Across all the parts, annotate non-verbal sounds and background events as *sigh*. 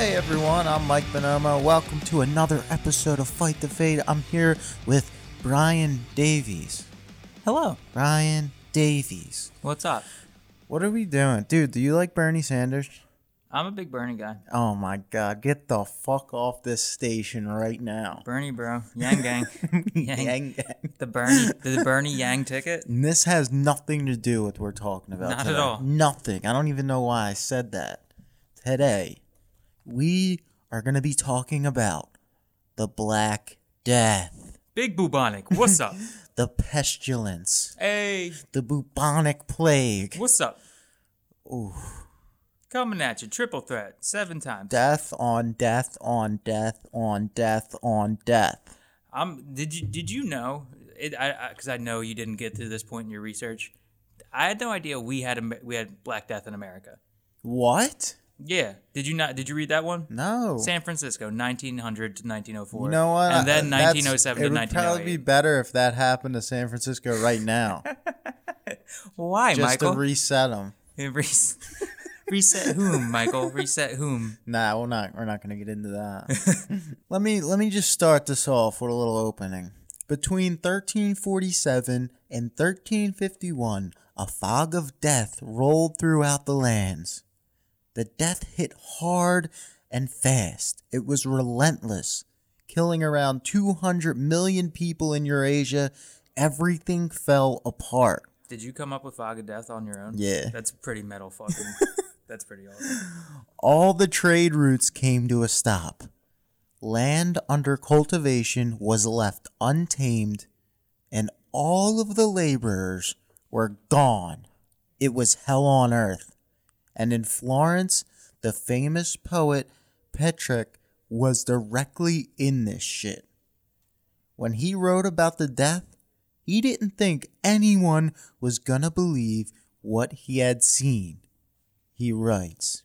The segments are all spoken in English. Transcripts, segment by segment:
Hey everyone, I'm Mike Bonomo. Welcome to another episode of Fight the Fade. I'm here with Brian Davies. Hello. Brian Davies. What's up? What are we doing? Dude, do you like Bernie Sanders? I'm a big Bernie guy. Oh my god, get the fuck off this station right now. Bernie, bro. Yang gang. *laughs* Yang. Yang, yang. The Bernie, the Bernie Yang ticket. And this has nothing to do with what we're talking about. Not at all. Nothing. I don't even know why I said that. Today, we are going to be talking about the Black Death, Big bubonic. What's up? *laughs* the pestilence, hey, the bubonic plague, what's up? Ooh. Coming at you, triple threat, seven times. death on death on death on death on death. Um, did you did you know? It, I because I, know you didn't get to this point in your research. I had no idea we had a, we had Black Death in America. What? Yeah, did you not? Did you read that one? No. San Francisco, 1900 to 1904. you know what? And then That's- 1907 It would probably be oh better if that happened to San Francisco right now, *laughs* Why, just Michael? to reset them. *laughs* Reset whom, Michael? Reset whom? Nah, we're not. We're not going to get into that. *laughs* let me let me just start this off with a little opening. Between 1347 and 1351, a fog of death rolled throughout the lands. The death hit hard and fast. It was relentless, killing around 200 million people in Eurasia. Everything fell apart. Did you come up with Fog of Death on your own? Yeah. That's pretty metal *laughs* fucking. that's pretty awesome. all the trade routes came to a stop. Land under cultivation was left untamed, and all of the laborers were gone. It was hell on earth. And in Florence, the famous poet Petrarch was directly in this shit. When he wrote about the death, he didn't think anyone was gonna believe what he had seen. He writes.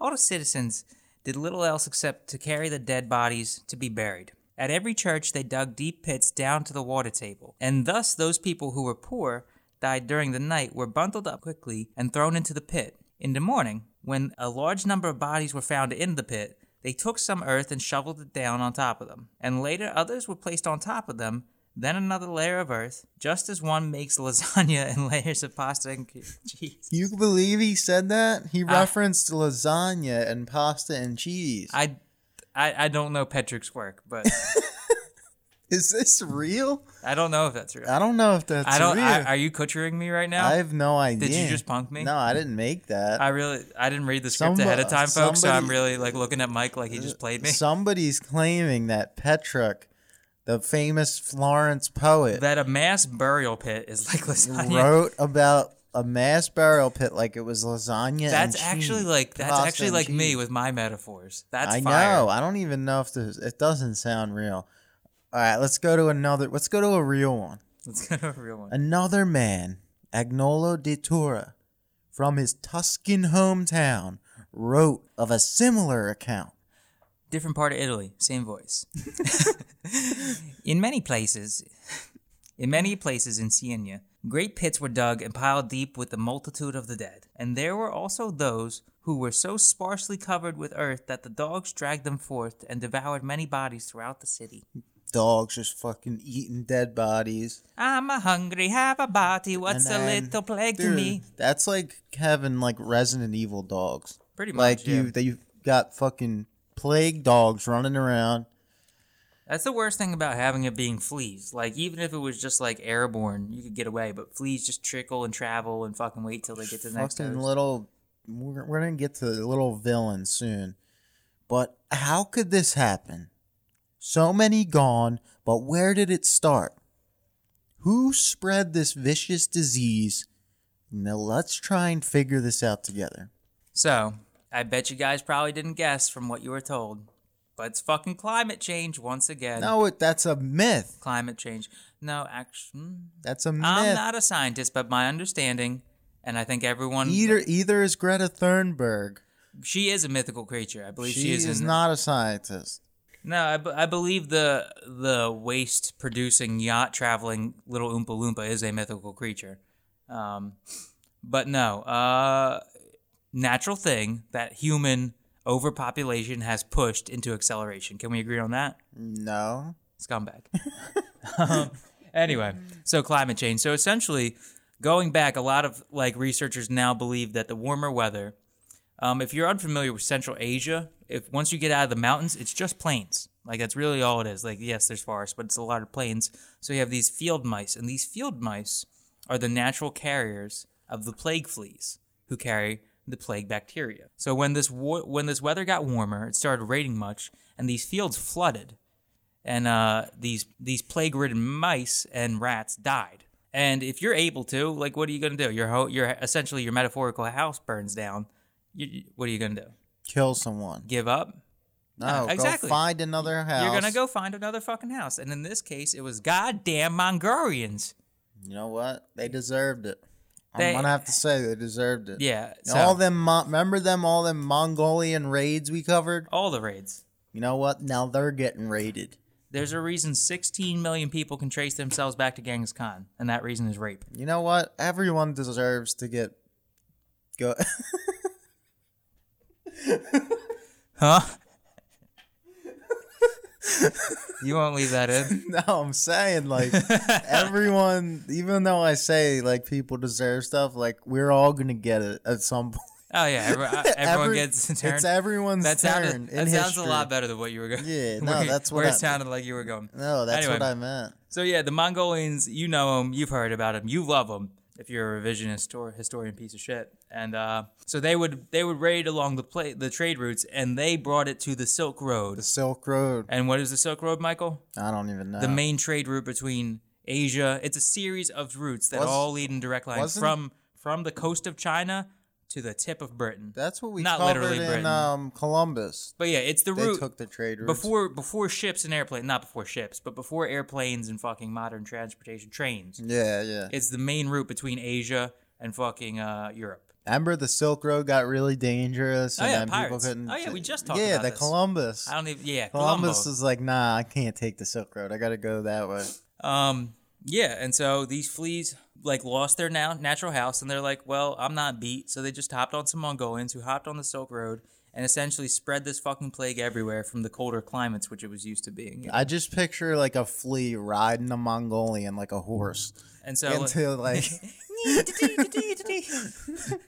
All the citizens did little else except to carry the dead bodies to be buried. At every church, they dug deep pits down to the water table, and thus those people who were poor died during the night were bundled up quickly and thrown into the pit. In the morning, when a large number of bodies were found in the pit, they took some earth and shoveled it down on top of them, and later others were placed on top of them, then another layer of earth, just as one makes lasagna *laughs* and layers of pasta and *laughs* cheese. You believe he said that? He referenced lasagna and pasta and cheese. I, I, I don't know Petrarch's work, but *laughs* *laughs* Is this real? I don't know if that's real. I don't know if that's I don't. real. I, are you butchering me right now? I have no idea. Did you just punk me? No, I didn't make that. I really, I didn't read the script Somebo- ahead of time, folks. So I'm really like looking at Mike like he just played me. Somebody's claiming that Petrarch, the famous Florence poet, that a mass burial pit is like lasagna. wrote about a mass burial pit like it was lasagna. That's and actually cheese. like that's Pasta actually and like me with my metaphors. That's I fire. know. I don't even know if this. It doesn't sound real. All right, let's go to another. Let's go to a real one. Let's go to a real one. Another man, Agnolo de Tura, from his Tuscan hometown, wrote of a similar account. Different part of Italy, same voice. *laughs* in many places, in many places in Siena, great pits were dug and piled deep with the multitude of the dead. And there were also those who were so sparsely covered with earth that the dogs dragged them forth and devoured many bodies throughout the city. Dogs just fucking eating dead bodies. I'm a hungry, have a body. What's And a then- little plague to me? That's like having like Resident Evil dogs. Pretty much. Like yeah. you, that you got fucking plague dogs running around. That's the worst thing about having it being fleas. Like even if it was just like airborne, you could get away. But fleas just trickle and travel and fucking wait till they get to the next. fucking little. We're, we're gonna get to the little villain soon, but how could this happen? So many gone, but where did it start? Who spread this vicious disease? Now let's try and figure this out together. So I bet you guys probably didn't guess from what you were told, but it's fucking climate change once again. No, it, that's a myth. Climate change. No, actually, hmm. That's a myth. I'm not a scientist, but my understanding, and I think everyone, either either is Greta Thunberg. she is a mythical creature. I believe She, she, is in, not a scientist. No, I, I believe the the waste producing yacht traveling little Oompa Loompa is a mythical creature. Um, but no, uh, natural thing that human overpopulation has pushed into acceleration. Can we agree on that? No. Scumbag. *laughs* um, anyway, so climate change. So essentially, going back, a lot of like researchers now believe that the warmer weather. Um, if you're unfamiliar with Central Asia, if once you get out of the mountains, it's just plains. Like that's really all it is. Like yes, there's forests, but it's a lot of plains. So you have these field mice, and these field mice are the natural carriers of the plague fleas, who carry the plague bacteria. So when this wa- when this weather got warmer, it started raining much, and these fields flooded, and uh, these these plague-ridden mice and rats died. And if you're able to, like, what are you gonna do? Your ho- your essentially your metaphorical house burns down. You, what are you gonna do? Kill someone. Give up? No, Yeah, exactly. go find another house. You're gonna go find another fucking house. And in this case, it was goddamn Mongolians. You know what? They deserved it. They- I'm gonna have to say they deserved it. Yeah. You know, So, all them. Remember them? All them Mongolian raids we covered. all the raids. You know what? Now they're getting raided. There's a reason 16 million people can trace themselves back to Genghis Khan, and that reason is rape. You know what? Everyone deserves to get go. *laughs* Huh? you won't leave that in. *laughs* no, I'm saying like *laughs* everyone. Even though I say like people deserve stuff, like we're all gonna get it at some point. Oh yeah, every, uh, *laughs* everyone Every- gets a turn. It's everyone's that turn sounded, in that sounds history. a lot better than what you were going. Yeah, no, where, that's what where I- it sounded like you were going. No, that's Anyway. what I meant. So yeah, the Mongolians, you know them, you've heard about them, you love them. If you're a revisionist or historian piece of shit, and uh, so they would they would raid along the pla- the trade routes, and they brought it to the Silk Road. The Silk Road. And what is the Silk Road, Michael? I don't even know. The main trade route between Asia. It's a series of routes that Was- all lead in direct lines wasn't- from from the coast of China to the tip of Britain. That's what we Not covered literally in Britain. um, Columbus. But yeah, it's the They route took the trade routes. before before ships and airplanes. Not before ships, but before airplanes and fucking modern transportation trains. Yeah, yeah. It's the main route between Asia and fucking uh, Europe. Remember the Silk Road got really dangerous, Oh, and yeah, then people pirates. couldn't. Oh, yeah, we just talked Yeah, about the this. Columbus. I don't even. Yeah, Columbus Colombo. is like, nah, I can't take the Silk Road. I got to go that way. Um, yeah, and so these fleas like lost their now natural house, and they're like, well, I'm not beat, so they just hopped on some Mongolians who hopped on the Silk Road and essentially spread this fucking plague everywhere from the colder climates which it was used to being. in. I just picture like a flea riding a Mongolian like a horse And so into like *laughs*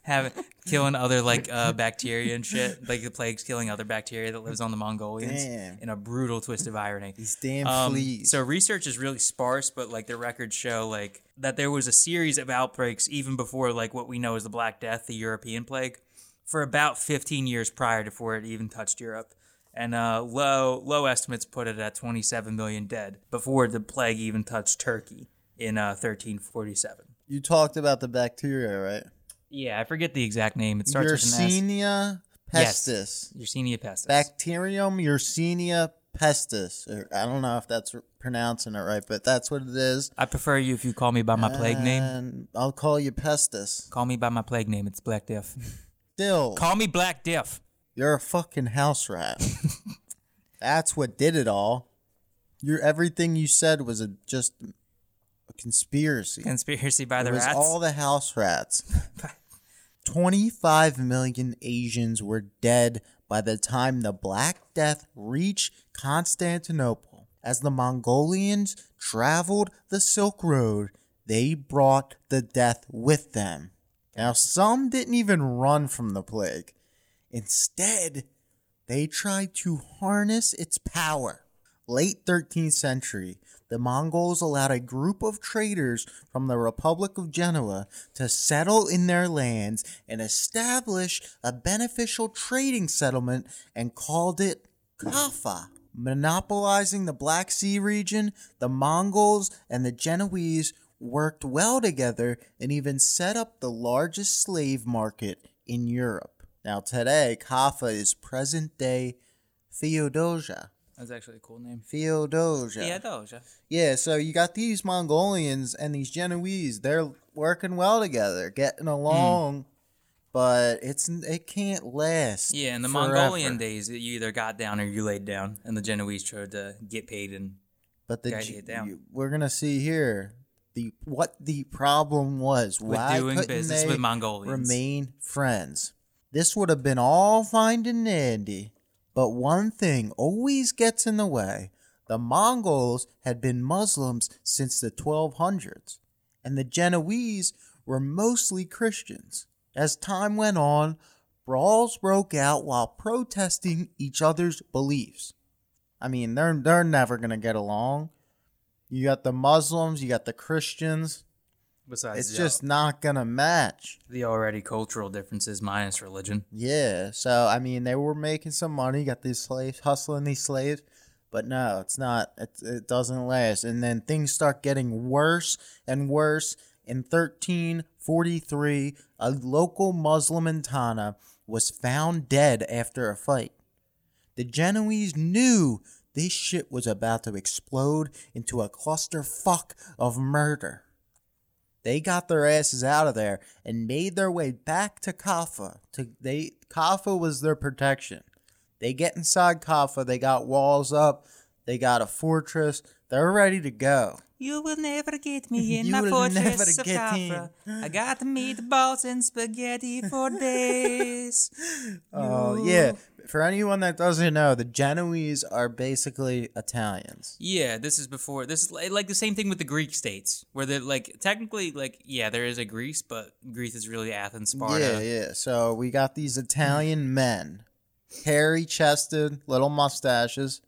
having killing other like uh, bacteria and shit, like the plague's killing other bacteria that lives on the Mongolians Damn. in a brutal twist of irony. these damn Um, fleas. So research is really sparse, but like the records show like that there was a series of outbreaks even before like what we know as the Black Death, the European plague, for about 15 years prior to before it even touched Europe. And uh, low low estimates put it at 27 million dead before the plague even touched Turkey in uh, 1347. you talked about the bacteria, right? Yeah, I forget the exact name. It starts with an S. Yersinia Yes. pestis. Yersinia pestis. Bacterium Yersinia pestis. Or, I don't know if that's pronouncing it right, but that's what it is. I prefer you if you call me by my plague name. And I'll call you pestis. Call me by my plague name. It's Black Death. *laughs* Still, call me Black Death. you're a fucking house rat. *laughs* that's what did it all. Your everything you said was a just a conspiracy. Conspiracy by the it was rats. all the house rats. *laughs* 25 million Asians were dead by the time the Black Death reached Constantinople. As the Mongolians traveled the Silk Road, they brought the death with them. Now, some didn't even run from the plague. Instead, they tried to harness its power. Late 13th century, the Mongols allowed a group of traders from the Republic of Genoa to settle in their lands and establish a beneficial trading settlement and called it Kaffa. Monopolizing the Black Sea region, the Mongols and the Genoese worked well together and even set up the largest slave market in Europe. Now, today, Kaffa is present day Theodosia. That's actually a cool name. Theodosia. Yeah, those. Yeah, so you got these Mongolians and these Genoese. They're working well together, getting along, hmm. but it's it can't last. Yeah, in the forever. Mongolian days, you either got down or you laid down, and the Genoese tried to get paid and But the G- get down. we're gonna see here the what the problem was. with Why doing couldn't business they with Mongolians. remain friends? This would have been all fine and dandy, but one thing always gets in the way. The Mongols had been Muslims since the 1200s, and the Genoese were mostly Christians. As time went on, brawls broke out while protesting each other's beliefs. I mean, they're they're never gonna get along. You got the Muslims, you got the Christians. Besides, It's the, just not gonna match. the already cultural differences minus religion. Yeah. So I mean, they were making some money, got these slaves, hustling these slaves, but no, it's not. It, it doesn't last. And then things start getting worse and worse. In 1343, a local Muslim in Tana was found dead after a fight. The Genoese knew this shit was about to explode into a clusterfuck of murder. They got their asses out of there and made their way back to Kaffa. To they Kaffa was their protection. They get inside Kaffa, they got walls up, they got a fortress, they're ready to go. You will never get me *laughs* in You my will fortress never of Kaffa. I got meatballs and spaghetti for *laughs* days. Oh yeah. For anyone that doesn't know, the Genoese are basically Italians. Yeah, this is before. This is li- like the same thing with the Greek states, where they're like technically like yeah, there is a Greece, but Greece is really Athens, Sparta. Yeah, yeah. So we got these mm-hmm. Italian men, hairy chested, little mustaches,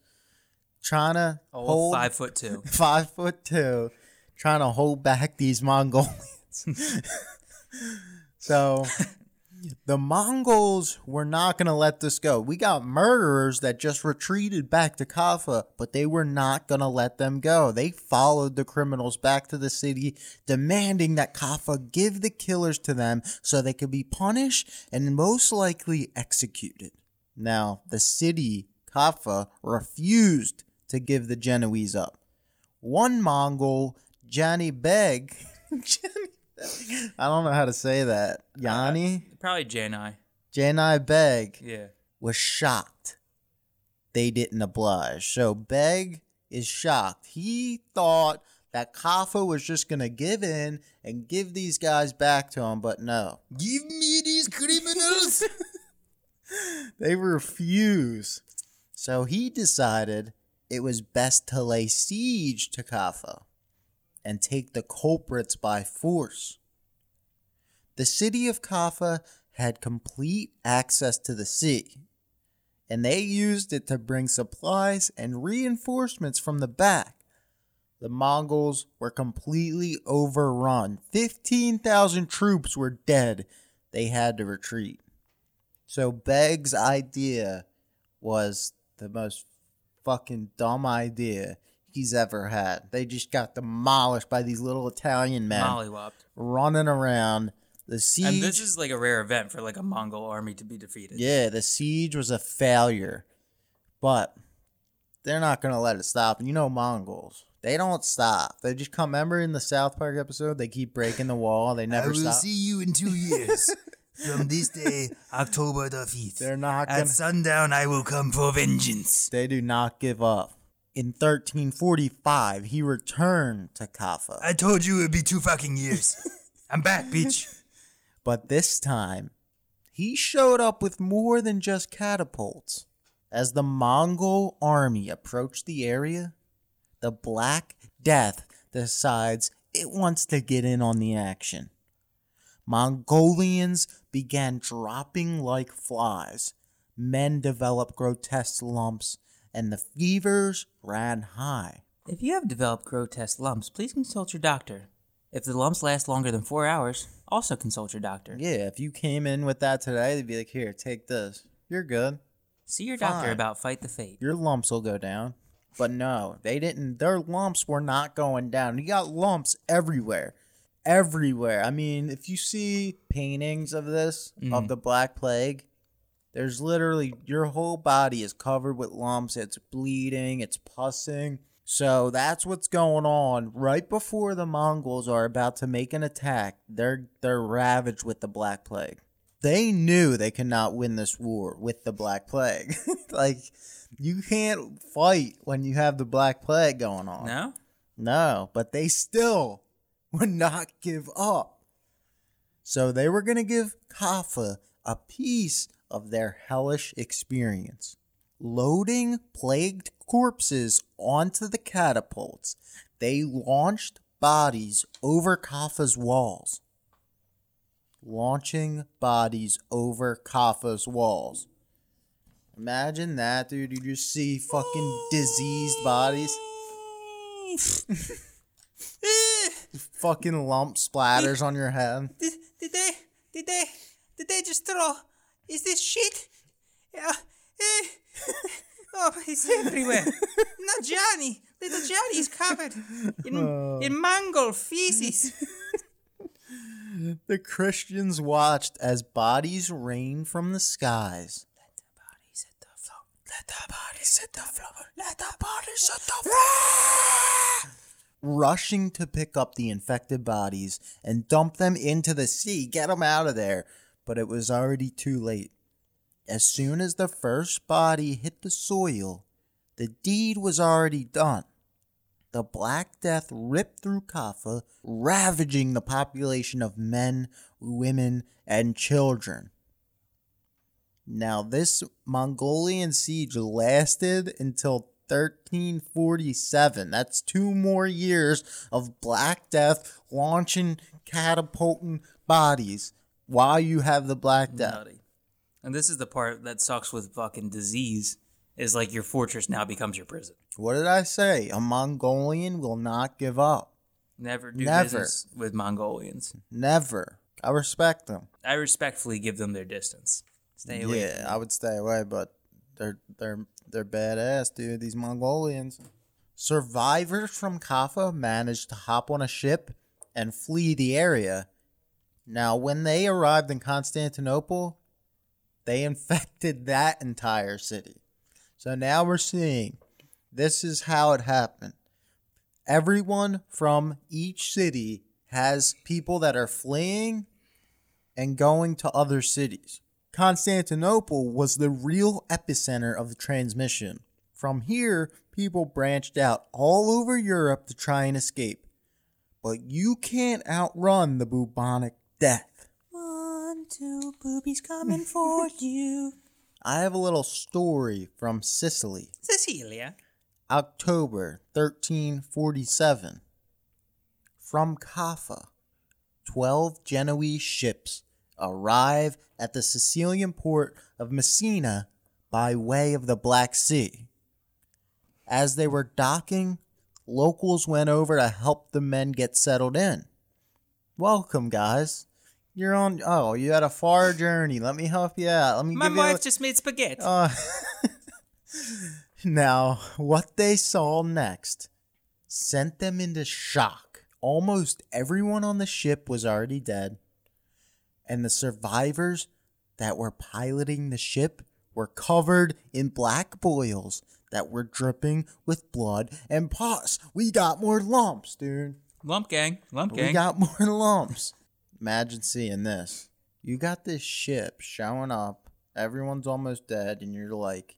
trying to Oh, hold five foot two. *laughs* five foot two, trying to hold back these Mongolians. *laughs* *laughs* so the Mongols were not going to let this go. We got murderers that just retreated back to Kaffa, but they were not going to let them go. They followed the criminals back to the city, demanding that Kaffa give the killers to them so they could be punished and most likely executed. Now, the city, Kaffa, refused to give the Genoese up. One Mongol, Johnny Beg, *laughs* *laughs* I don't know how to say that. Yanni, Probably Janai. Johnny Beg Yeah. was shocked they didn't oblige. So Beg is shocked. He thought that Kaffa was just gonna give in and give these guys back to him, but no. Give me these criminals. *laughs* they refuse. So he decided it was best to lay siege to Kaffa and take the culprits by force. The city of Kaffa had complete access to the sea, and they used it to bring supplies and reinforcements from the back. The Mongols were completely overrun. 15,000 troops were dead. They had to retreat. So Beg's idea was the most fucking dumb idea he's ever had. They just got demolished by these little Italian men Mollywopped. running around. The siege. And this is like a rare event for like a Mongol army to be defeated. Yeah, the siege was a failure, but they're not gonna let it stop. And you know Mongols, they don't stop. They just come. Remember in the South Park episode, they keep breaking the wall. They never stop. I will see you in two *laughs* years. From this day, October the 5th. They're not gonna. At sundown, I will come for vengeance. They do not give up. In 1345, he returned to Kaffa, I told you it would be two fucking years. *laughs* I'm back, bitch. but this time, he showed up with more than just catapults. As the Mongol army approached the area, the Black Death decides it wants to get in on the action. Mongolians began dropping like flies. Men developed grotesque lumps, and the fevers ran high. If you have developed grotesque lumps, please consult your doctor. If the lumps last longer than four hours, also consult your doctor. Yeah, if you came in with that today, they'd be like, here, take this. You're good. See your doctor Fine. about Fight the Fade. Your lumps will go down. But no, they didn't. Their lumps were not going down. You got lumps everywhere. Everywhere. I mean, if you see paintings of this, of mm. the Black Plague, there's literally your whole body is covered with lumps. It's bleeding, it's pussing. So that's what's going on right before the Mongols are about to make an attack. They're they're ravaged with the Black Plague. They knew they could not win this war with the Black Plague. *laughs* like you can't fight when you have the Black Plague going on. No? No, but they still would not give up. So they were going to give Kaffa a piece of their hellish experience. Loading plagued corpses onto the catapults, they launched bodies over Kaffa's walls. Launching bodies over Kaffa's walls. Imagine that, dude. You just see fucking diseased bodies. *laughs* fucking lump splatters on your head. Did, did they? Did they? Did they just throw? Is this shit? Yeah. Eh. *laughs* Oh, it's everywhere. *laughs* Not Johnny. Little Johnny is covered in in mangled feces. The Christians watched as bodies rained from the skies. Let the Bodies at the floor. Let the bodies hit the floor. Let the bodies hit the floor. Rushing to pick up the infected bodies and dump them into the sea. Get them out of there. But it was already too late. As soon as the first body hit the soil, the deed was already done. The Black Death ripped through Kaffa, ravaging the population of men, women, and children. Now, this Mongolian siege lasted until 1347. That's two more years of Black Death launching, catapulting bodies while you have the Black Death. And this is the part that sucks with fucking disease. Is like your fortress now becomes your prison. What did I say? A Mongolian will not give up. Never do Never. business with Mongolians. Never. I respect them. I respectfully give them their distance. Stay away. Yeah, I would stay away, but they're they're they're badass, dude. These Mongolians. Survivors from Kaffa managed to hop on a ship and flee the area. Now, when they arrived in Constantinople, they *laughs* infected that entire city. So now we're seeing this is how it happened. Everyone from each city has people that are fleeing and going to other cities. Constantinople was the real epicenter of the transmission. From here, people branched out all over Europe to try and escape. But you can't outrun the bubonic death. One, two boobies coming for *laughs* you. I have a little story from Sicily, Cecilia. October 1347. From Kaffa, 12 Genoese ships arrive at the Sicilian port of Messina by way of the Black Sea. As they were docking, locals went over to help the men get settled in. Welcome, guys. You're on. Oh, you had a far journey. Let me help you out. Let me My give you. a- wife just made spaghetti. uh, *laughs* now, what they saw next sent them into shock. Almost everyone on the ship was already dead, and the survivors that were piloting the ship were covered in black boils that were dripping with blood and pus. We got more lumps, dude. lump gang. Lump gang. We got more *laughs* lumps. Imagine seeing this. You got this ship showing up. Everyone's almost dead, and you're like,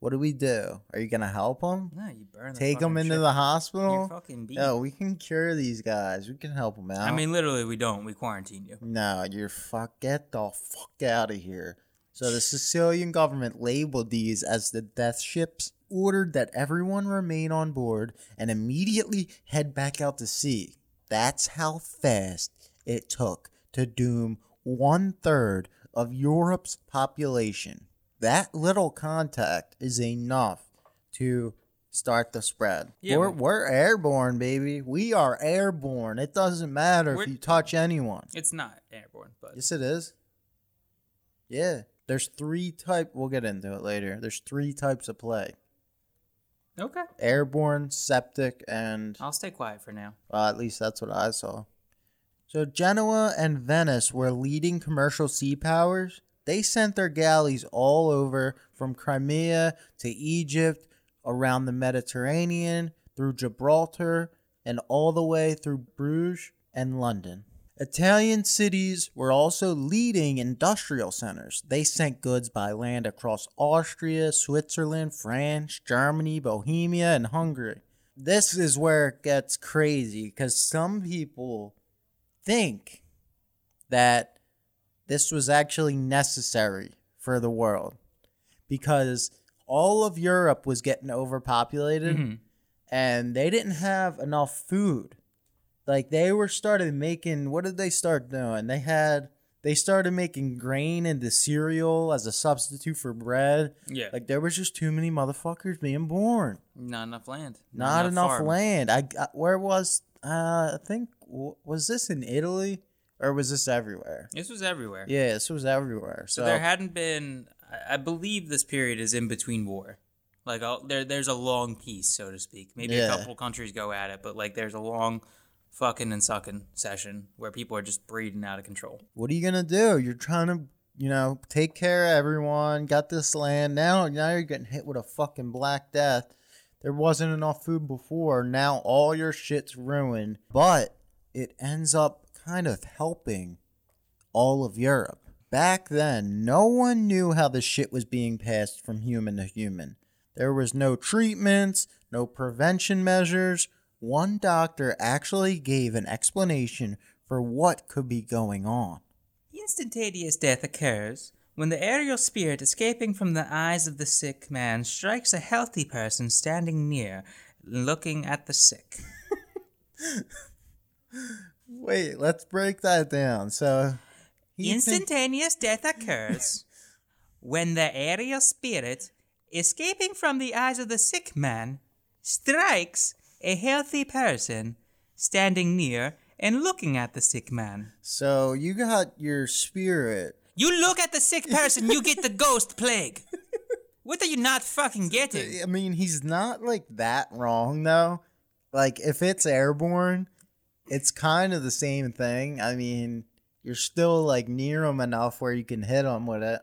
"What do we do? Are you gonna help them? no, you burn the Take them into ship. the You're hospital? fucking beat. No, we can cure these guys. We can help them out. I mean, literally, we don't. We quarantine you. no, you're fuck. Get the fuck out of here. So the Sicilian government labeled these as the death ships, ordered that everyone remain on board, and immediately head back out to sea. That's how fast it took to doom one third of Europe's population. That little contact is enough to start the spread. Yeah, we're, we're airborne, baby. We are airborne. It doesn't matter if you touch anyone. It's not airborne, but Yes, it is. Yeah. There's three type. We'll get into it later. There's three types of plague: okay. airborne, septic, and I'll stay quiet for now. well, at least that's what I saw. So Genoa and Venice were leading commercial sea powers. They sent their galleys all over from Crimea to Egypt, around the Mediterranean, through Gibraltar, and all the way through Bruges and London. Italian cities were also leading industrial centers. They sent goods by land across Austria, Switzerland, France, Germany, Bohemia, and Hungary. This is where it gets crazy because some people think that this was actually necessary for the world because all of Europe was getting overpopulated Mm-hmm. and they didn't have enough food. Like they were started making what did they start doing? They had they started making grain into cereal as a substitute for bread. Yeah. Like there was just too many motherfuckers being born. Not enough land. Not, enough farm. land. I, I where was uh I think was this in Italy or was this everywhere? This was everywhere. Yeah, this was everywhere. So, So there hadn't been. I- believe this period is in between war. Like there, there's a long peace, so to speak. Maybe Yeah. a couple countries go at it, but like there's a long fucking and sucking session where people are just breeding out of control. what are you gonna do? You're trying to, you know, take care of everyone. Got this land now. Now you're getting hit with a fucking black death. There wasn't enough food before. Now all your shit's ruined. But it ends up kind of helping all of Europe. Back then, no one knew how the shit was being passed from human to human. There was no treatments, no prevention measures. One doctor actually gave an explanation for what could be going on. Instantaneous death occurs when the aerial spirit escaping from the eyes of the sick man strikes a healthy person standing near, looking at the sick. *laughs* Wait, let's break that down. So, he think- Instantaneous death occurs *laughs* when the aerial spirit, escaping from the eyes of the sick man, strikes a healthy person standing near and looking at the sick man. so you got your spirit. You look at the sick *laughs* person, you get the ghost plague. What are you not fucking getting? I mean, he's not like that wrong though. Like if it's airborne, it's kind of the same thing. I mean, you're still like near them enough where you can hit them with it.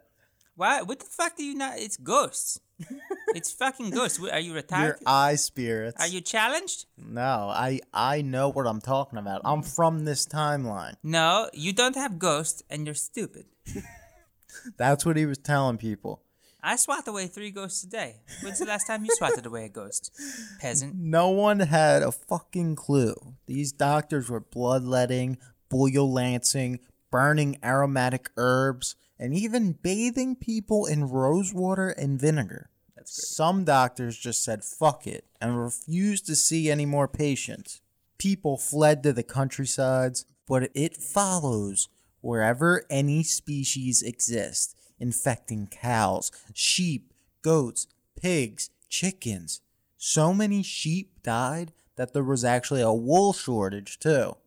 Why? What the fuck do you not? It's ghosts. *laughs* it's fucking ghosts. What, Are you retired? Your eye spirits. Are you challenged? No, I I know what I'm talking about. I'm from this timeline. No, you don't have ghosts, and you're stupid. *laughs* That's what he was telling people. I swat away three ghosts a day. When's the last time you swatted away a ghost? Peasant. *laughs* No one had a fucking clue. These doctors were bloodletting, boil lancing, burning aromatic herbs, and even bathing people in rose water and vinegar. That's great. Some doctors just said fuck it and refused to see any more patients. People fled to the countrysides, but it follows wherever any species exist, infecting cows, sheep, goats, pigs, chickens. So many sheep died that there was actually a wool shortage too.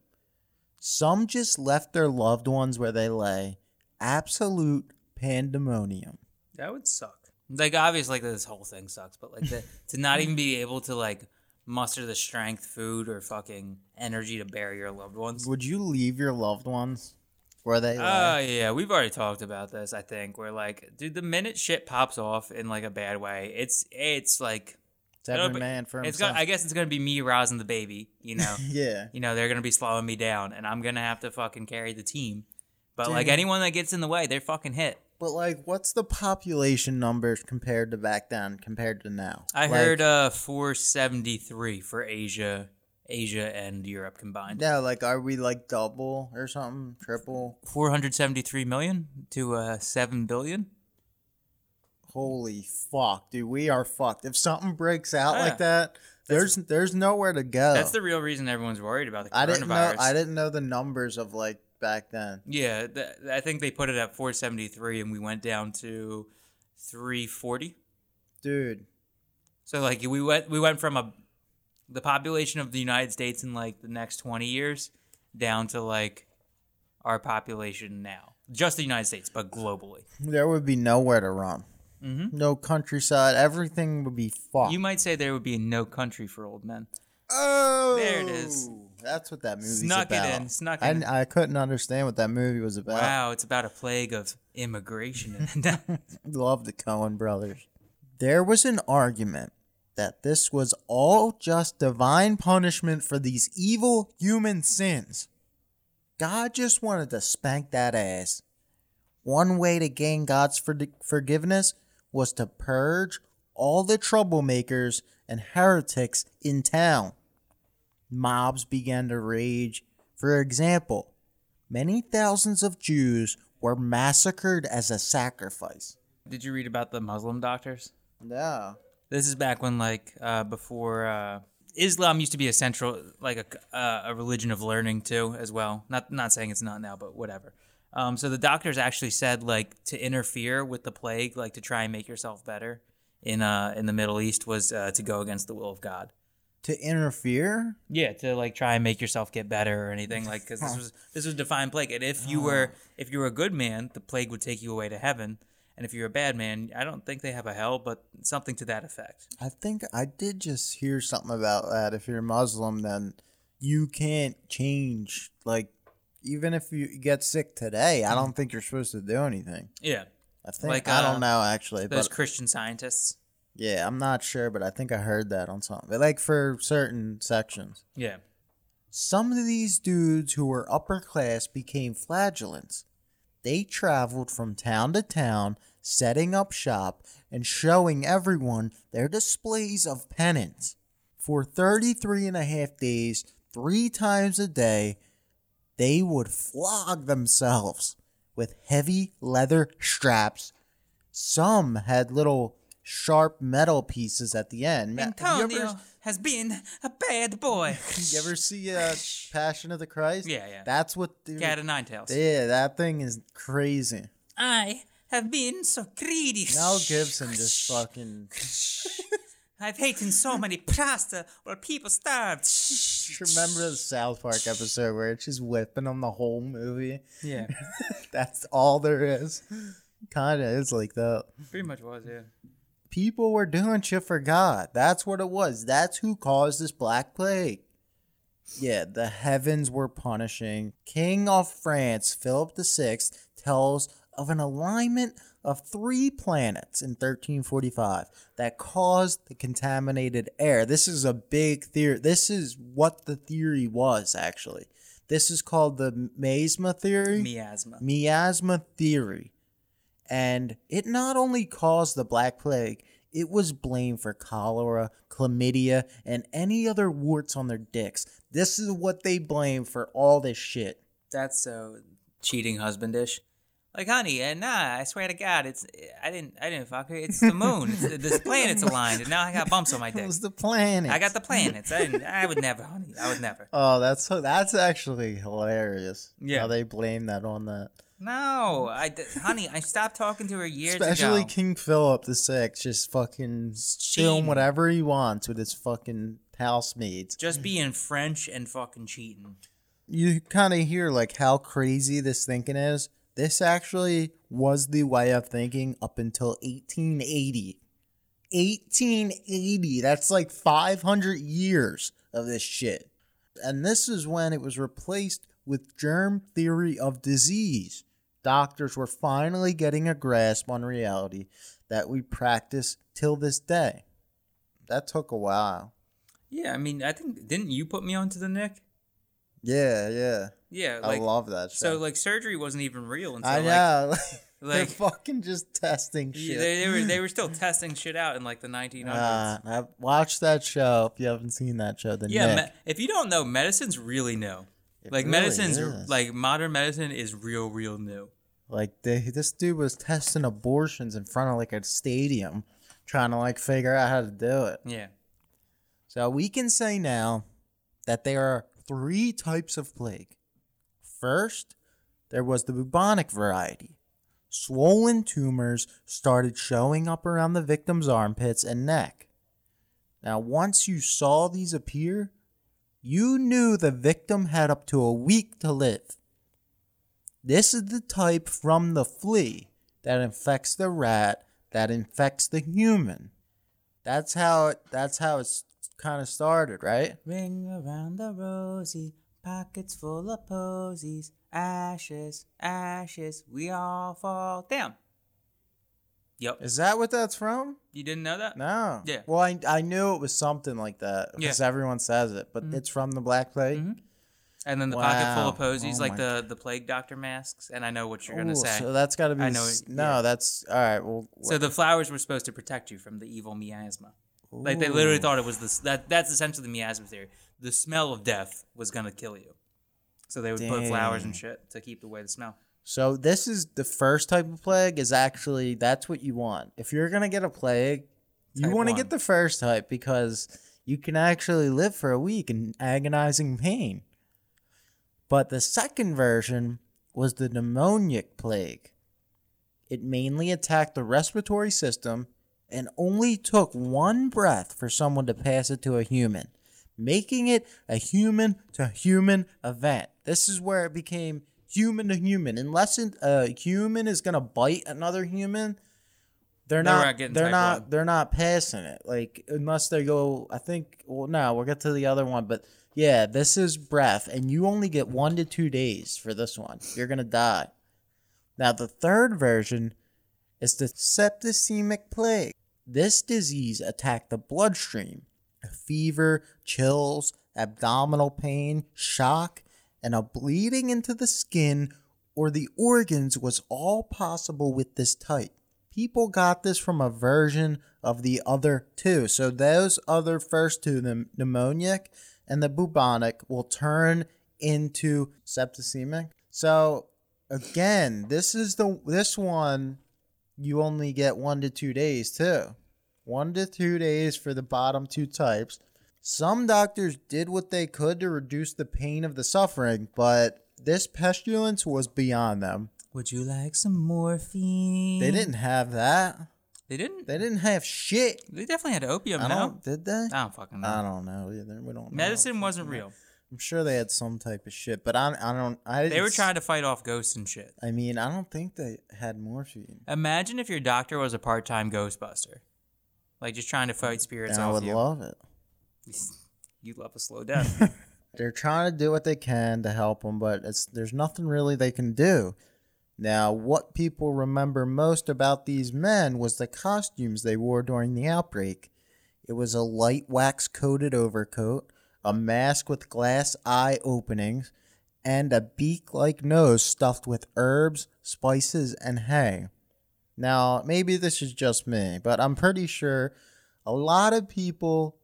Some just left their loved ones where they lay. Absolute pandemonium. That would suck. Like obviously, like this whole thing sucks, but like the, *laughs* to not even be able to like muster the strength, food, or fucking energy to bury your loved ones. Would you leave your loved ones where they Oh lay? yeah, we've already talked about this. I think we're like, dude, the minute shit pops off in like a bad way, it's it's like it's every be- man for himself. gonna, I guess it's gonna be me rousing the baby. You know, *laughs* yeah. you know they're gonna be slowing me down, and I'm gonna have to fucking carry the team. But like anyone that gets in the way, they're fucking hit. But like, what's the population numbers compared to back then compared to now? I Like, heard uh 473 for Asia, Asia and Europe combined. Yeah, like, are we like double or something? Triple? 473 million to uh 7 billion. Holy fuck, dude, we are fucked. If something breaks out Yeah. like that, there's there's nowhere to go. That's the real reason everyone's worried about the coronavirus. I didn't know. I didn't know the numbers of like back then. Yeah, th- I think they put it at 473 and we went down to 340. Dude, So like we went we went from a the population of the United States in like the next 20 years down to like our population now. Just the United States, but globally. there would be nowhere to run. Mm-hmm. No countryside. Everything would be fucked. You might say there would be no country for old men. oh, There it is. That's what that movie's Snuck it in, snuck I, it in. I couldn't understand what that movie was about. Wow, it's about a plague of immigration. *laughs* *laughs* Love the Coen brothers. There was an argument that this was all just divine punishment for these evil human sins. God just wanted to spank that ass. One way to gain God's for- forgiveness was to purge all the troublemakers and heretics in town. Mobs began to rage. For example, many thousands of Jews were massacred as a sacrifice. Did you read about the Muslim doctors? Yeah. This is back when, like, uh, before uh, Islam used to be a central, like a, uh, a religion of learning too, as well. Not not saying it's not now, but whatever. Um, so the doctors actually said like to interfere with the plague, like to try and make yourself better in uh in the Middle East was uh, to go against the will of God. To interfere? Yeah, to like try and make yourself get better or anything like because this was this was divine plague, and if you were if you were a good man, the plague would take you away to heaven, and if you're a bad man, I don't think they have a hell, but something to that effect. I think I did just hear something about that. If you're Muslim, then you can't change. Like, even if you get sick today, I don't think you're supposed to do anything. Yeah, I think Like, I uh, don't know actually, those but Christian scientists. yeah, I'm not sure, but I think I heard that on something. Like for certain sections, Yeah, some of these dudes who were upper class became flagellants. They traveled from town to town, setting up shop and showing everyone their displays of penance. For 33 and a half days, three times a day, they would flog themselves with heavy leather straps. Some had little sharp metal pieces at the end. Ma- have you ever- Antonio has been a bad boy. *laughs* you ever see uh, Passion of the Christ? Yeah, yeah. That's what. The, Cat of nine tails. yeah, that thing is crazy. I have been so greedy. Mel Gibson just fucking. I've eaten so many pasta while people starved. Remember the South Park episode where it's just whipping them the whole movie? Yeah, *laughs* That's all there is. Kind of is like that. pretty much was. Yeah. People were doing shit for God. That's what it was. That's who caused this black plague. Yeah, the heavens were punishing. King of France, Philip VI, tells of an alignment of three planets in 1345 that caused the contaminated air. This is a big theory. This is what the theory was, actually. This is called the Miasma theory Miasma. miasma theory. And it not only caused the Black Plague, it was blamed for cholera, chlamydia, and any other warts on their dicks. This is what they blame for all this shit. That's so cheating husbandish. Like, honey, uh, nah. I swear to God, it's I didn't I didn't fuck her. It's the moon. It's, this planet's aligned, and now I got bumps on my *laughs* It dick. was the planet. I got the planets. I, didn't, I would never, honey. I would never. Oh, that's so. That's actually hilarious. Yeah. how they blame that on that. No, I, honey, I stopped talking to her years Especially ago. Especially King Philip the Sixth, just fucking cheating. whatever he wants with his fucking housemaids. Just being French and fucking cheating. you kind of hear like how crazy this thinking is. This actually was the way of thinking up until 1880. 1880. That's like 500 years of this shit. And this is when it was replaced with germ theory of disease. Doctors were finally getting a grasp on reality that we practice till this day. That took a while. Yeah, I mean, I think didn't you put me onto the Knick? Yeah, yeah. Yeah, I love that shit. so like surgery wasn't even real until I like know. *laughs* They're fucking just testing Yeah, shit. they, they were they were still *laughs* testing shit out in like the 1900s. Uh, I watched that show. If you haven't seen that show, then yeah, me- if you don't know, medicine's really new. It like really medicine's is. like modern medicine is real, real new. like they, this dude was testing abortions in front of like a stadium, trying to like figure out how to do it. Yeah, So we can say now that there are three types of plague. First, there was the bubonic variety. Swollen tumors started showing up around the victim's armpits and neck. Now, once you saw these appear, you knew the victim had up to a week to live. This is the type from the flea that infects the rat that infects the human. That's how it that's how it's kind of started, right? ring around the rosy, pockets full of posies, ashes, ashes, we all fall down. Yep, Is that what that's from? you didn't know that? No. Yeah. Well, I, I knew it was something like that because everyone says it, but it's from the Black Plague. Mhm. And then the pocket full of posies, Oh like the the plague doctor masks. And I know what you're gonna say. So that's got to be. I know it- no, yeah. that's all right. Well, So the flowers were supposed to protect you from the evil miasma. Like they literally thought it was this. That that's essentially the miasma theory. The smell of death was gonna kill you. So they would put flowers and shit to keep away the smell. So this is the first type of plague is actually that's what you want. If you're gonna get a plague, you want to get the first type because you can actually live for a week in agonizing pain. But the second version was the pneumonic plague. It mainly attacked the respiratory system and only took one breath for someone to pass it to a human, making it a human to human event. This is where it became human to human. Unless a human is gonna bite another human, they're They're not. not they're not. one. They're not passing it. Like unless they go. I think. Well, no, we'll get to the other one, but yeah, this is breath, and you only get one to two days for this one. You're gonna die. Now the third version is the septicemic plague. This disease attacked the bloodstream. Fever, chills, abdominal pain, shock, and a bleeding into the skin or the organs was all possible with this type. People got this from a version of the other two. So those other first two, the pneumonic and the bubonic, will turn into septicemic. So again, this is the this one you only get one to two days too. One to two days for the bottom two types. Some doctors did what they could to reduce the pain of the suffering, but this pestilence was beyond them. Would you like some morphine? They didn't have that. They didn't. They didn't have shit. They definitely had opium. I no, don't. Did they? I don't fucking know. I don't know either. We don't. know. Medicine wasn't real. I'm sure they had some type of shit, but I, I don't. I They were trying to fight off ghosts and shit. I mean, I don't think they had morphine. Imagine if your doctor was a part-time Ghostbuster, like just trying to fight spirits And I off would you. love it. you love a slow death. *laughs* They're trying to do what they can to help them, but it's there's nothing really they can do. Now, what people remember most about these men was the costumes they wore during the outbreak. It was a light wax coated overcoat, a mask with glass eye openings, and a beak like nose stuffed with herbs, spices, and hay. Now, maybe this is just me, but I'm pretty sure a lot of people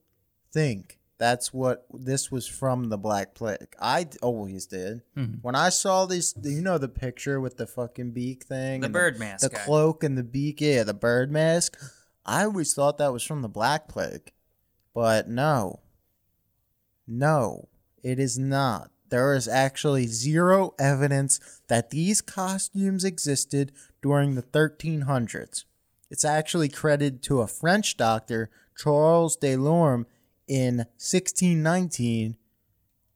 think that's what this was from the Black Plague. I always did. Mm-hmm. When I saw these, you know, the picture with the fucking beak thing, The and bird mask the guy. cloak, and the beak. Yeah, the bird mask. I always thought that was from the Black Plague, but no, no, it is not. There is actually zero evidence that these costumes existed during the 1300s. It's actually credited to a French doctor, Charles Delorme, in 1619.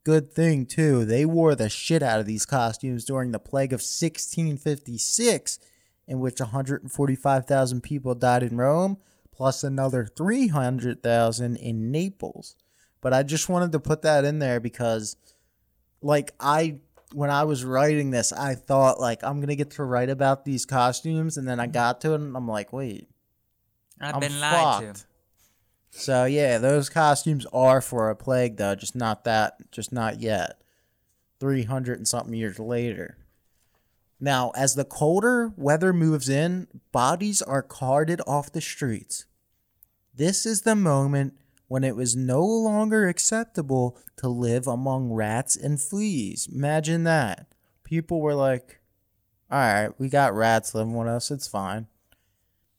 Good thing, too. They wore the shit out of these costumes during the plague of 1656, in which 145,000 people died in Rome, plus another 300,000 in Naples. But I just wanted to put that in there because, like, I. When I was writing this, I thought like I'm gonna get to write about these costumes, and then I mm-hmm. got to it, and I'm like, wait, I've I'm been lied to. fucked. So yeah, those costumes are for a plague though, just not that, just not yet. Three hundred and something years later. Now, as the colder weather moves in, bodies are carted off the streets. This is the moment when it was no longer acceptable to live among rats and fleas. Imagine that. People were like, all right, we got rats living with us, it's fine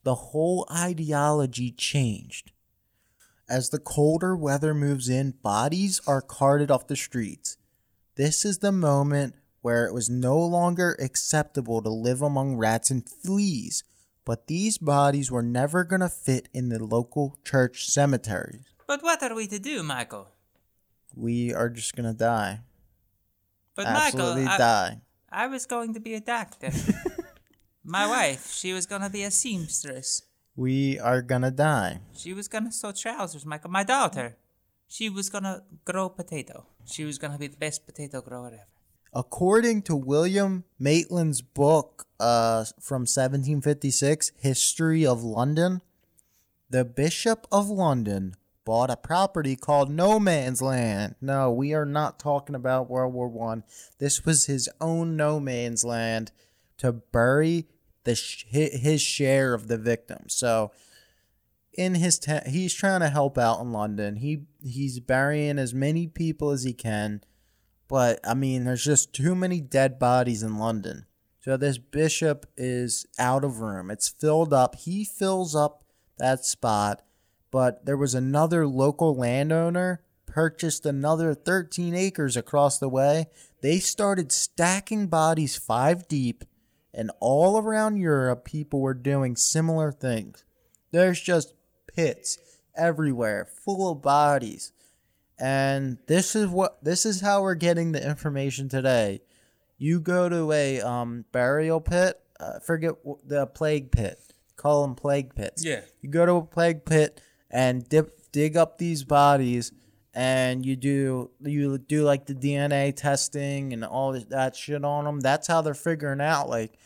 the whole ideology changed. As the colder weather moves in, bodies are carted off the streets. This is the moment where it was no longer acceptable to live among rats and fleas, but these bodies were never going to fit in the local church cemeteries. But what are we to do, Michael? We are just going to die. But Absolutely Michael, I, die. I was going to be a doctor. *laughs* My wife, she was gonna be a seamstress. We are going to die. She was gonna sew trousers, Michael. My daughter, she was gonna grow potato. She was gonna be the best potato grower ever. According to William Maitland's book uh, from 1756, History of London, the Bishop of London bought a property called No Man's Land. No, we are not talking about World War One. This was his own No Man's Land to bury the his share of the victims. So in his te- he's trying to help out in London. He he's burying as many people as he can. But I mean, there's just too many dead bodies in London So this bishop is out of room. It's filled up. He fills up that spot, but there was another local landowner purchased another 13 acres across the way. They started stacking bodies 5 deep and all around Europe people were doing similar things. There's just pits everywhere full of bodies. And this is what this is how we're getting the information today. You go to a um, burial pit, uh, forget the plague pit. Call them plague pits. Yeah. You go to a plague pit and dip, dig up these bodies, and you do you do like the DNA testing and all that shit on them. That's how they're figuring out like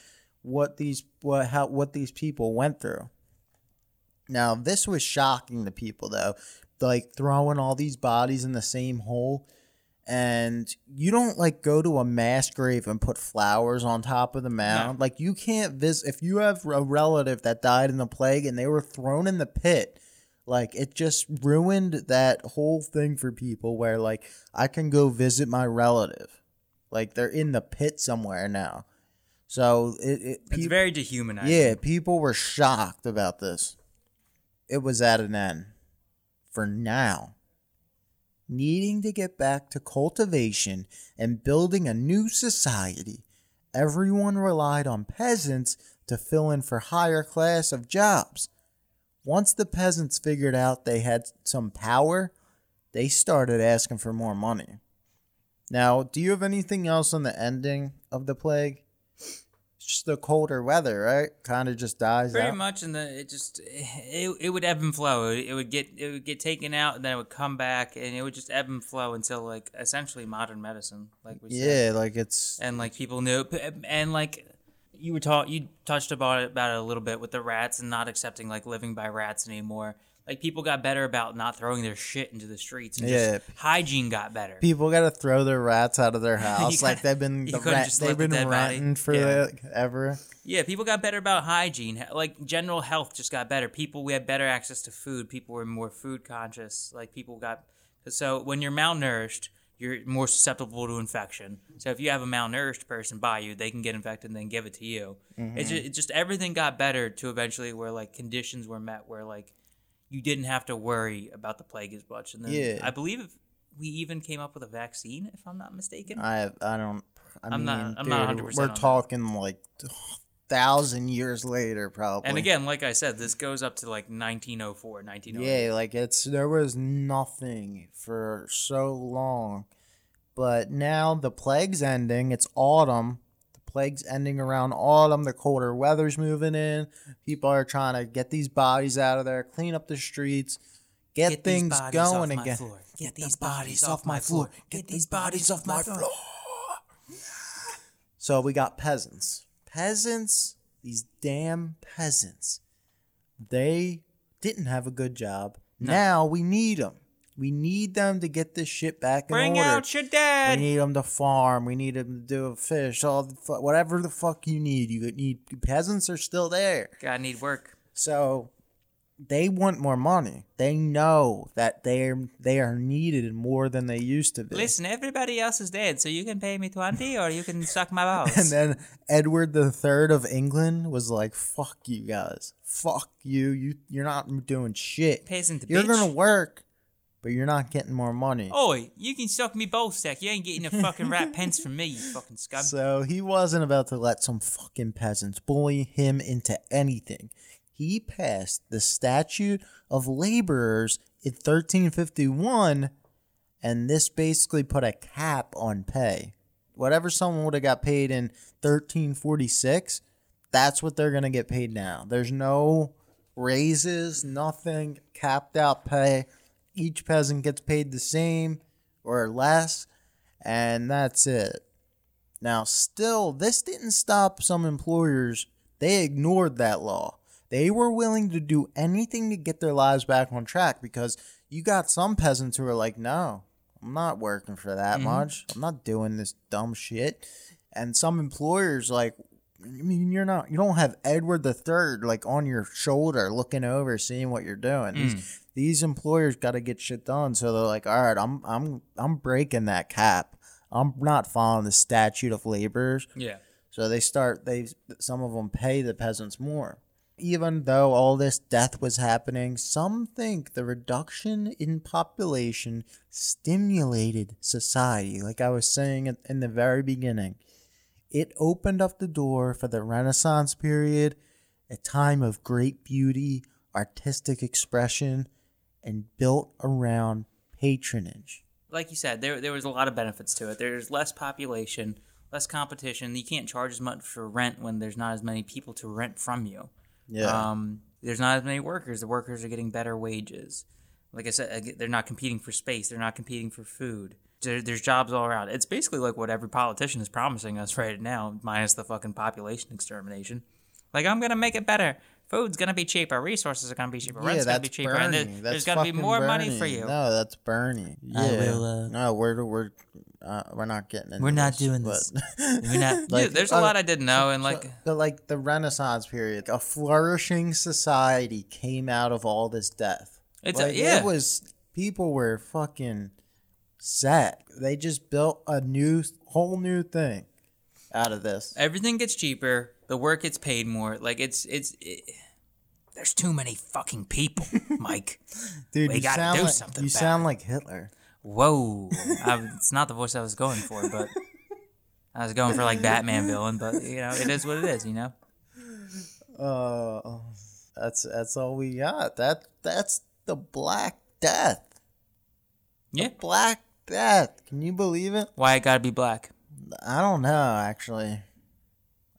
what these what how what these people went through. Now this was shocking to people though, like throwing all these bodies in the same hole. And you don't like go to a mass grave and put flowers on top of the mound. Like you can't visit if you have a relative that died in the plague and they were thrown in the pit. Like it just ruined that whole thing for people where like I can go visit my relative. Like they're in the pit somewhere now. So it, it It's peop- very dehumanizing. yeah, people were shocked about this. It was at an end. For now, needing to get back to cultivation and building a new society, everyone relied on peasants to fill in for higher class of jobs. Once the peasants figured out they had some power, they started asking for more money. Now, do you have anything else on the ending of the plague? It's just the colder weather, right? Kind of just dies Pretty out. much, and the it just it, it would ebb and flow. It, would get it would get taken out, and then it would come back, and it would just ebb and flow until like essentially modern medicine, like we said. Yeah, like it's and like people knew, and like you were taught, you touched about it about it a little bit with the rats and not accepting like living by rats anymore. Like people got better about not throwing their shit into the streets, and Yeah. just hygiene got better. people got to throw their rats out of their *laughs* house. Like they've been *laughs* the rat, just they've been body- for Yeah. like, ever. Yeah, people got better about hygiene. Like general health just got better. People we had better access to food. People were more food conscious. Like people got so when you're malnourished, you're more susceptible to infection. So if you have a malnourished person by you, they can get infected and then give it to you. Mm-hmm. It's just, it just everything got better to eventually where like conditions were met where like you didn't have to worry about the plague as much. And then Yeah. I believe we even came up with a vaccine, if I'm not mistaken. I I don't. I I'm mean, not- I'm dude, not 100% we're on that. talking like thousand years later, probably. and again, like I said, this goes up to like 1904, 1908. Yeah, like it's there was nothing for so long. But now the plague's ending. It's autumn. The plague's ending around autumn. The colder weather's moving in. People are trying to get these bodies out of there, clean up the streets, get, Get things going again. floor. Get these bodies off my floor. Get these bodies off my floor. So we got peasants. Peasants, these damn peasants. They didn't have a good job. Now we need them. We need them to get this shit back in Bring order. out your dad. we need them to farm. We need them to do a fish. All the fu- whatever the fuck you need. You need peasants are still there. God need work. So they want more money. They know that they're they are needed more than they used to be. Listen, everybody else is dead, so you can pay me 20 or you can suck my *laughs* balls. And then Edward the Third of England was like, "Fuck you guys, fuck you. You you're not doing shit. Peasant You're bitch. gonna work, but you're not getting more money." Oi, you can suck me ball sack. You ain't getting a fucking rat *laughs* pence from me, you fucking scum. So he wasn't about to let some fucking peasants bully him into anything. He passed the Statute of Laborers in 1351, and this basically put a cap on pay. Whatever someone would have got paid in 1346, that's what they're going to get paid now. There's no raises, nothing, capped out pay. Each peasant gets paid the same or less, and that's it. Now, still, this didn't stop some employers. They ignored that law. They were willing to do anything to get their lives back on track because you got some peasants who are like, no, I'm not working for that mm-hmm. much. I'm not doing this dumb shit. And some employers, like, I mean, you're not, you don't have Edward the Third like on your shoulder looking over, seeing what you're doing. These, mm. these employers got to get shit done. So they're like, all right, I'm, I'm, I'm breaking that cap. I'm not following the statute of laborers. Yeah. So they start they some of them pay the peasants more. Even though all this death was happening, some think the reduction in population stimulated society. Like I was saying in the very beginning, it opened up the door for the Renaissance period, a time of great beauty, artistic expression, and built around patronage. like you said, there there was a lot of benefits to it. There's less population, less competition. You can't charge as much for rent when there's not as many people to rent from you. Yeah. Um, there's not as many workers. The workers are getting better wages. Like I said, they're not competing for space. They're not competing for food. There, there's jobs all around. It's basically like what every politician is promising us right now, minus the fucking population extermination. Like I'm gonna make it better. Food's gonna be cheaper. Resources are gonna be cheaper. Rent's gonna be cheaper. And there- Bernie. there's gonna be fucking more money for you. No, that's Bernie. Yeah. Will, uh, no, we're we're uh, we're not getting. Into We're not this, doing but- this. *laughs* We're not. Like, yeah, there's a uh, lot I didn't know, and like but like the Renaissance period, a flourishing society came out of all this death. It's a- yeah. It was people were fucking set. They just built a new, whole new thing out of this. everything gets cheaper. The work gets paid more. Like it's it's. It, there's too many fucking people, *laughs* Mike. Dude, We you gotta sound do like something you about sound like Hitler. Whoa, *laughs* I, it's not the voice I was going for, but I was going for like Batman villain. But you know, it is what it is. You know. Uh, *laughs* that's that's all we got. That that's the Black Death. Yeah. Black Death. Can you believe it? Why it gotta be black? I don't know. Actually,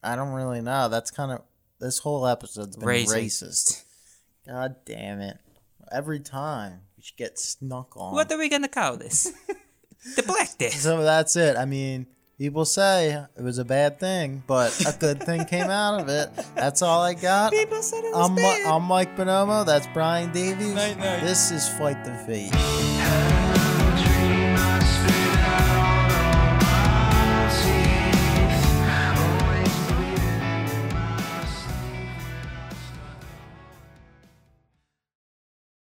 I don't really know. That's kind of this whole episode's been Racist. racist. God damn it! Every time we should get snuck on. What are we gonna call this? *laughs* the black death. so that's it. I mean, people say it was a bad thing, but a good thing *laughs* came out of it. That's all I got. People said it was I'm, Mi- bad. I'm Mike Bonomo. That's Brian Davies. Night, night. This is Fight the Fade.